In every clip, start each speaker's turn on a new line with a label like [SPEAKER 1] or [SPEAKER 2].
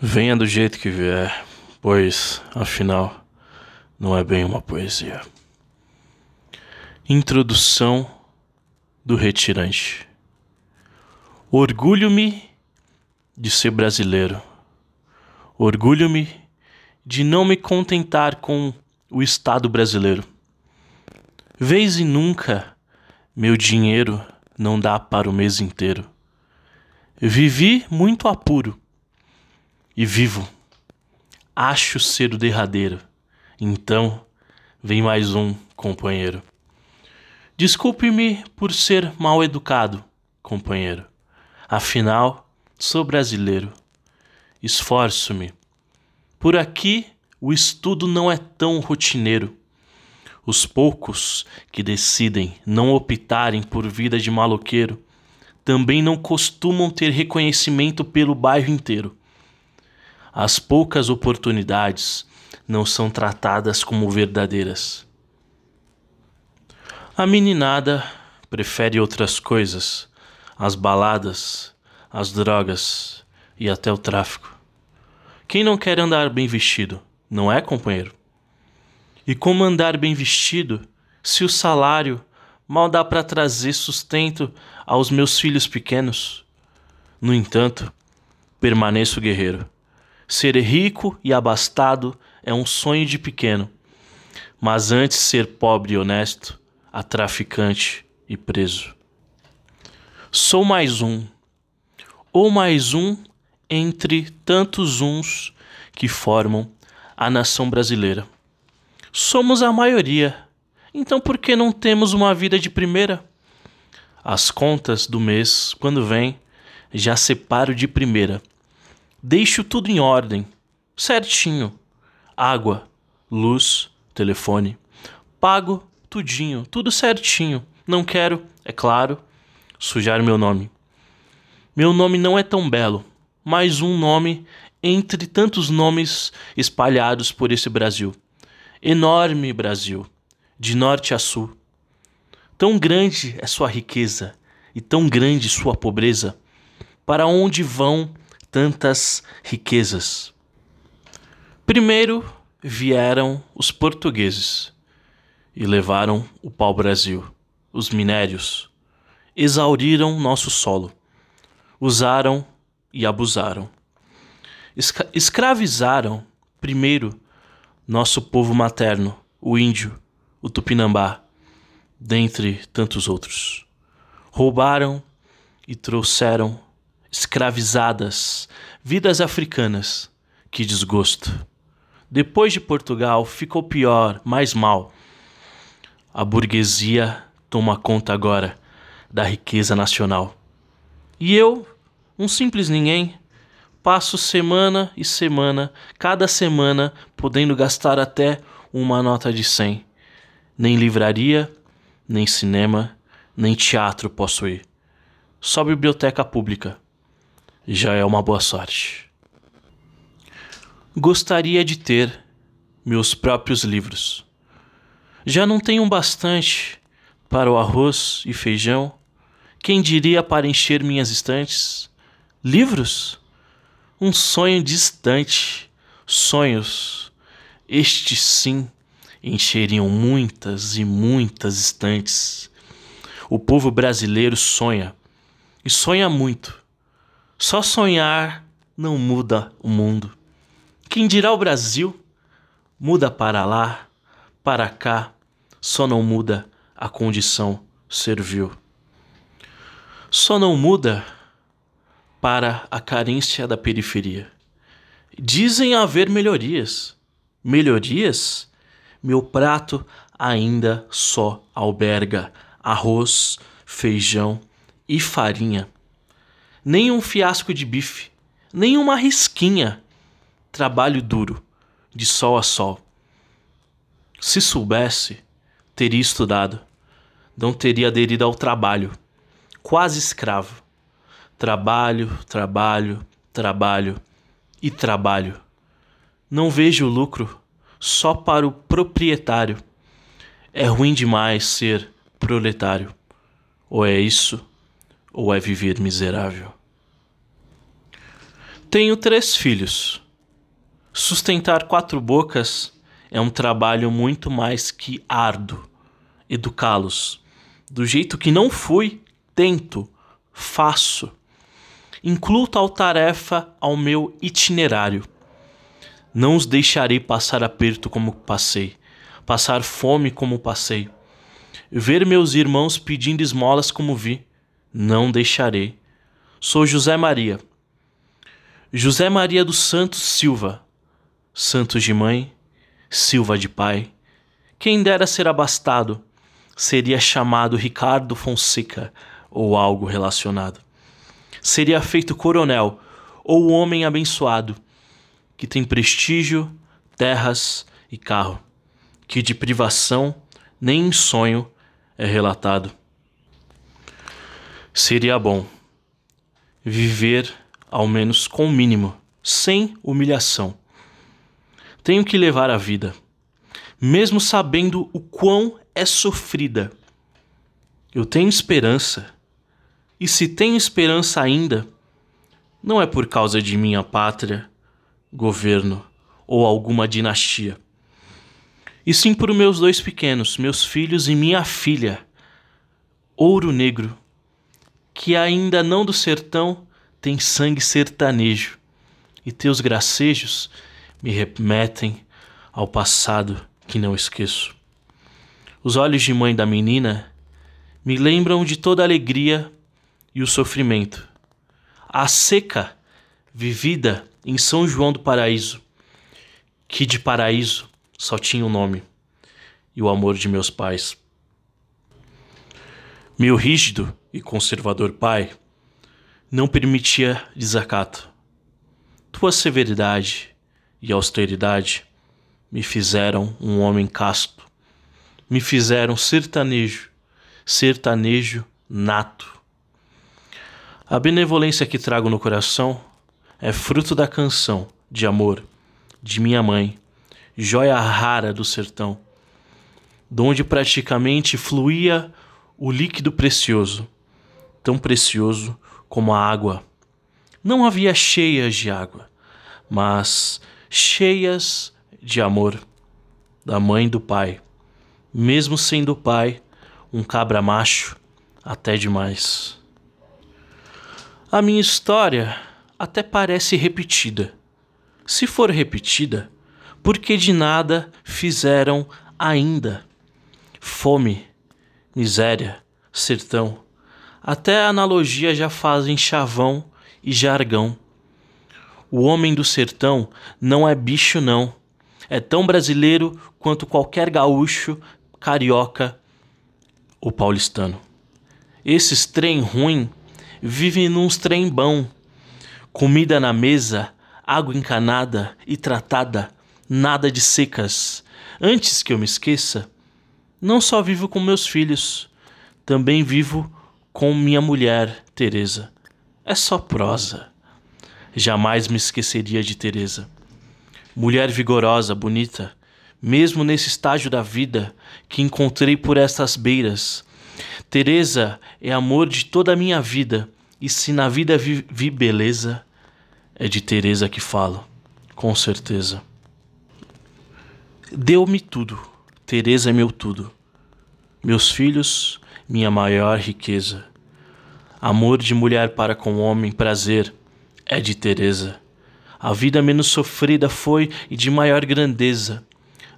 [SPEAKER 1] Venha do jeito que vier, pois, afinal, não é bem uma poesia. Introdução do retirante. Orgulho-me de ser brasileiro. Orgulho-me de não me contentar com o Estado brasileiro. Vez e nunca meu dinheiro não dá para o mês inteiro. Vivi muito apuro e vivo. Acho ser o derradeiro. Então, vem mais um companheiro. Desculpe-me por ser mal educado, companheiro. Afinal, sou brasileiro. Esforço-me. Por aqui, o estudo não é tão rotineiro. Os poucos que decidem não optarem por vida de maloqueiro também não costumam ter reconhecimento pelo bairro inteiro. As poucas oportunidades não são tratadas como verdadeiras. A meninada prefere outras coisas, as baladas, as drogas e até o tráfico. Quem não quer andar bem vestido, não é, companheiro? E como andar bem vestido se o salário mal dá para trazer sustento aos meus filhos pequenos. No entanto, permaneço guerreiro. Ser rico e abastado é um sonho de pequeno, mas antes ser pobre e honesto, a traficante e preso. Sou mais um, ou mais um entre tantos uns que formam a nação brasileira. Somos a maioria então por que não temos uma vida de primeira? As contas do mês, quando vem, já separo de primeira. Deixo tudo em ordem, certinho. Água, luz, telefone. Pago tudinho, tudo certinho. Não quero, é claro, sujar meu nome. Meu nome não é tão belo, mais um nome entre tantos nomes espalhados por esse Brasil. Enorme Brasil de norte a sul. Tão grande é sua riqueza e tão grande sua pobreza, para onde vão tantas riquezas? Primeiro vieram os portugueses e levaram o pau-brasil, os minérios, exauriram nosso solo, usaram e abusaram. Esca escravizaram primeiro nosso povo materno, o índio, o Tupinambá, dentre tantos outros. Roubaram e trouxeram escravizadas vidas africanas. Que desgosto. Depois de Portugal ficou pior, mais mal. A burguesia toma conta agora da riqueza nacional. E eu, um simples ninguém, passo semana e semana, cada semana, podendo gastar até uma nota de cem nem livraria, nem cinema, nem teatro posso ir. Só biblioteca pública. Já é uma boa sorte. Gostaria de ter meus próprios livros. Já não tenho bastante para o arroz e feijão. Quem diria para encher minhas estantes? Livros? Um sonho distante. Sonhos. Este sim encheriam muitas e muitas estantes. O povo brasileiro sonha, e sonha muito. Só sonhar não muda o mundo. Quem dirá o Brasil? Muda para lá, para cá, só não muda a condição servil. Só não muda para a carência da periferia. Dizem haver melhorias. Melhorias? meu prato ainda só alberga arroz, feijão e farinha. Nem um fiasco de bife, nem uma risquinha. Trabalho duro, de sol a sol. Se soubesse, teria estudado. Não teria aderido ao trabalho. Quase escravo. Trabalho, trabalho, trabalho e trabalho. Não vejo lucro só para o proprietário. É ruim demais ser proletário. Ou é isso, ou é viver miserável. Tenho três filhos. Sustentar quatro bocas é um trabalho muito mais que árduo. Educá-los do jeito que não fui, tento, faço. Incluo tal tarefa ao meu itinerário. Não os deixarei passar aperto como passei, passar fome como passei. Ver meus irmãos pedindo esmolas como vi, não deixarei. Sou José Maria. José Maria dos Santos Silva, Santos de mãe, Silva de pai. Quem dera ser abastado, seria chamado Ricardo Fonseca ou algo relacionado. Seria feito coronel ou homem abençoado que tem prestígio, terras e carro, que de privação nem em sonho é relatado. Seria bom viver ao menos com o mínimo, sem humilhação. Tenho que levar a vida, mesmo sabendo o quão é sofrida. Eu tenho esperança, e se tenho esperança ainda, não é por causa de minha pátria governo ou alguma dinastia. E sim por meus dois pequenos, meus filhos e minha filha, ouro negro, que ainda não do sertão tem sangue sertanejo, e teus gracejos me remetem ao passado que não esqueço. Os olhos de mãe da menina me lembram de toda a alegria e o sofrimento. A seca vivida em São João do Paraíso, que de paraíso só tinha o um nome e o amor de meus pais. Meu rígido e conservador pai não permitia desacato. Tua severidade e austeridade me fizeram um homem casto, me fizeram sertanejo, sertanejo nato. A benevolência que trago no coração é fruto da canção de amor de minha mãe, joia rara do sertão, donde praticamente fluía o líquido precioso, tão precioso como a água. Não havia cheias de água, mas cheias de amor da mãe do pai, mesmo sendo o pai um cabra macho até demais. A minha história até parece repetida. Se for repetida, porque de nada fizeram ainda? Fome, miséria, sertão. Até a analogia já fazem chavão e jargão. O homem do sertão não é bicho, não. É tão brasileiro quanto qualquer gaúcho, carioca ou paulistano. Esses trem ruim vivem num trem bom comida na mesa, água encanada e tratada, nada de secas. Antes que eu me esqueça, não só vivo com meus filhos, também vivo com minha mulher, Teresa. É só prosa. Jamais me esqueceria de Teresa. Mulher vigorosa, bonita, mesmo nesse estágio da vida que encontrei por estas beiras. Teresa é amor de toda a minha vida, e se na vida vi, vi beleza, é de Teresa que falo, com certeza. Deu-me tudo. Teresa é meu tudo. Meus filhos, minha maior riqueza. Amor de mulher para com homem, prazer, é de Teresa. A vida menos sofrida foi e de maior grandeza.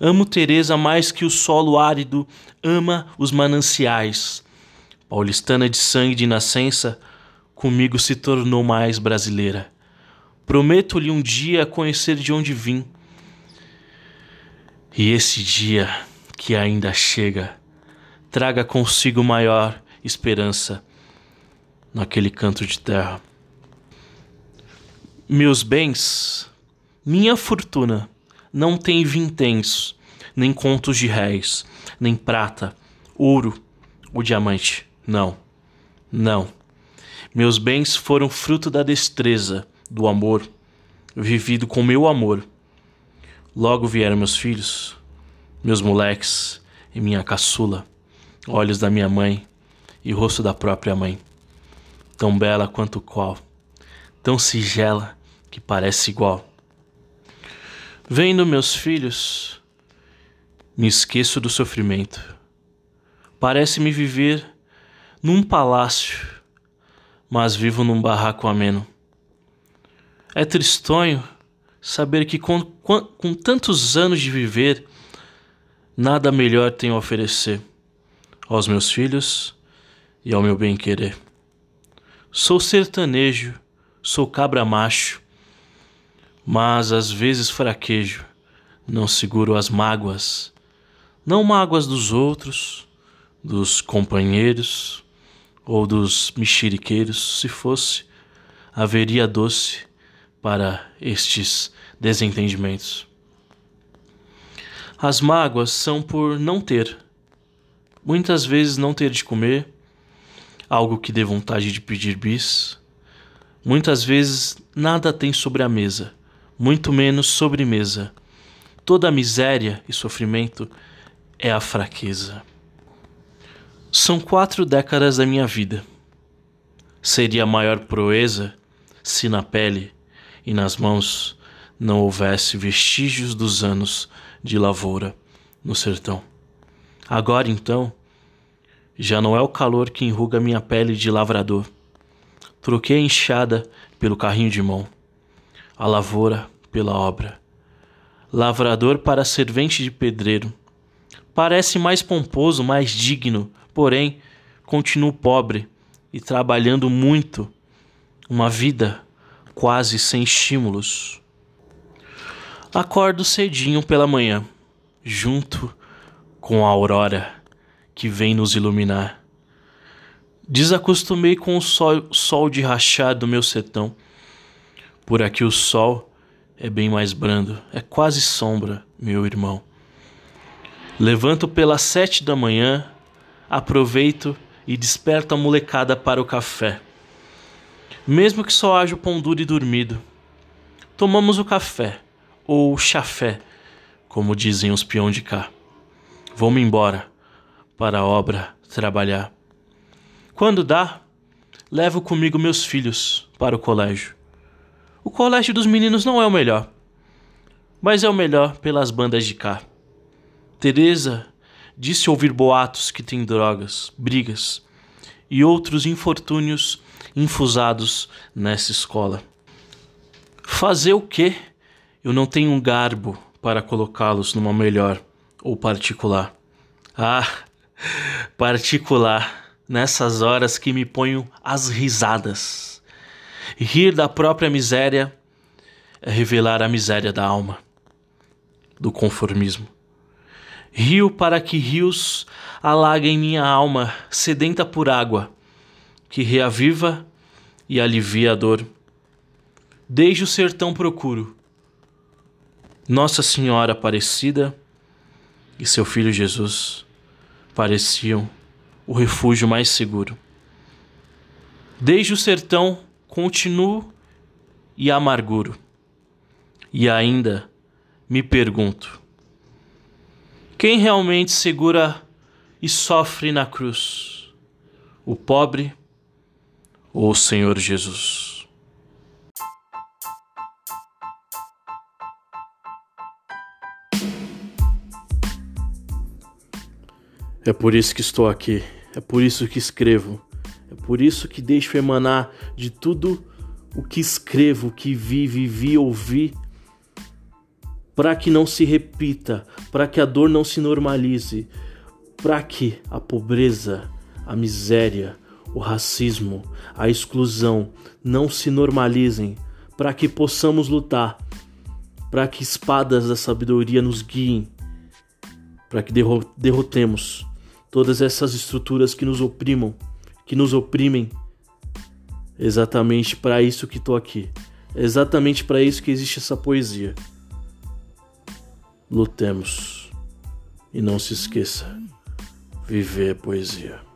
[SPEAKER 1] Amo Teresa mais que o solo árido ama os mananciais. Paulistana de sangue de nascença, comigo se tornou mais brasileira. Prometo-lhe um dia conhecer de onde vim. E esse dia que ainda chega, traga consigo maior esperança naquele canto de terra. Meus bens, minha fortuna, não tem vinténs, nem contos de réis, nem prata, ouro ou diamante. Não, não. Meus bens foram fruto da destreza do amor, vivido com meu amor. Logo vieram meus filhos, meus moleques e minha caçula, olhos da minha mãe e rosto da própria mãe, tão bela quanto qual, tão sigela, que parece igual. Vendo meus filhos, me esqueço do sofrimento. Parece-me viver num palácio, mas vivo num barraco ameno. É tristonho saber que com, com, com tantos anos de viver, nada melhor tenho a oferecer aos meus filhos e ao meu bem-querer. Sou sertanejo, sou cabra macho, mas às vezes fraquejo, não seguro as mágoas, não mágoas dos outros, dos companheiros ou dos mexeriqueiros, se fosse, haveria doce para estes desentendimentos. As mágoas são por não ter, muitas vezes não ter de comer, algo que dê vontade de pedir bis, muitas vezes nada tem sobre a mesa muito menos sobremesa. Toda miséria e sofrimento é a fraqueza. São quatro décadas da minha vida. Seria a maior proeza se na pele e nas mãos não houvesse vestígios dos anos de lavoura no sertão. Agora então, já não é o calor que enruga minha pele de lavrador. Troquei a enxada pelo carrinho de mão a lavoura pela obra. Lavrador para servente de pedreiro. Parece mais pomposo, mais digno, porém, continuo pobre e trabalhando muito. Uma vida quase sem estímulos. Acordo cedinho pela manhã, junto com a aurora que vem nos iluminar. Desacostumei com o sol, sol de rachar do meu sertão por aqui o sol é bem mais brando, é quase sombra, meu irmão. Levanto pelas sete da manhã, aproveito e desperto a molecada para o café. Mesmo que só haja o pão duro e dormido, tomamos o café, ou chafé, como dizem os peão de cá. Vou-me embora para a obra trabalhar. Quando dá, levo comigo meus filhos para o colégio. O colégio dos meninos não é o melhor, mas é o melhor pelas bandas de cá. Teresa disse ouvir boatos que tem drogas, brigas e outros infortúnios infusados nessa escola. Fazer o quê? Eu não tenho um garbo para colocá-los numa melhor ou particular. Ah, particular, nessas horas que me ponho as risadas. Rir da própria miséria é revelar a miséria da alma, do conformismo. Rio para que rios alaguem minha alma sedenta por água, que reaviva e alivia a dor. Desde o sertão procuro Nossa Senhora Aparecida e seu filho Jesus pareciam o refúgio mais seguro. Desde o sertão continuo e amarguro. E ainda me pergunto: quem realmente segura e sofre na cruz? O pobre ou o Senhor Jesus? É por isso que estou aqui, é por isso que escrevo. É por isso que deixo emanar de tudo o que escrevo, que vi, vivi, ouvi, para que não se repita, para que a dor não se normalize, para que a pobreza, a miséria, o racismo, a exclusão não se normalizem, para que possamos lutar, para que espadas da sabedoria nos guiem, para que derrotemos todas essas estruturas que nos oprimam que nos oprimem. Exatamente para isso que estou aqui. Exatamente para isso que existe essa poesia. Lutemos. E não se esqueça: viver é poesia.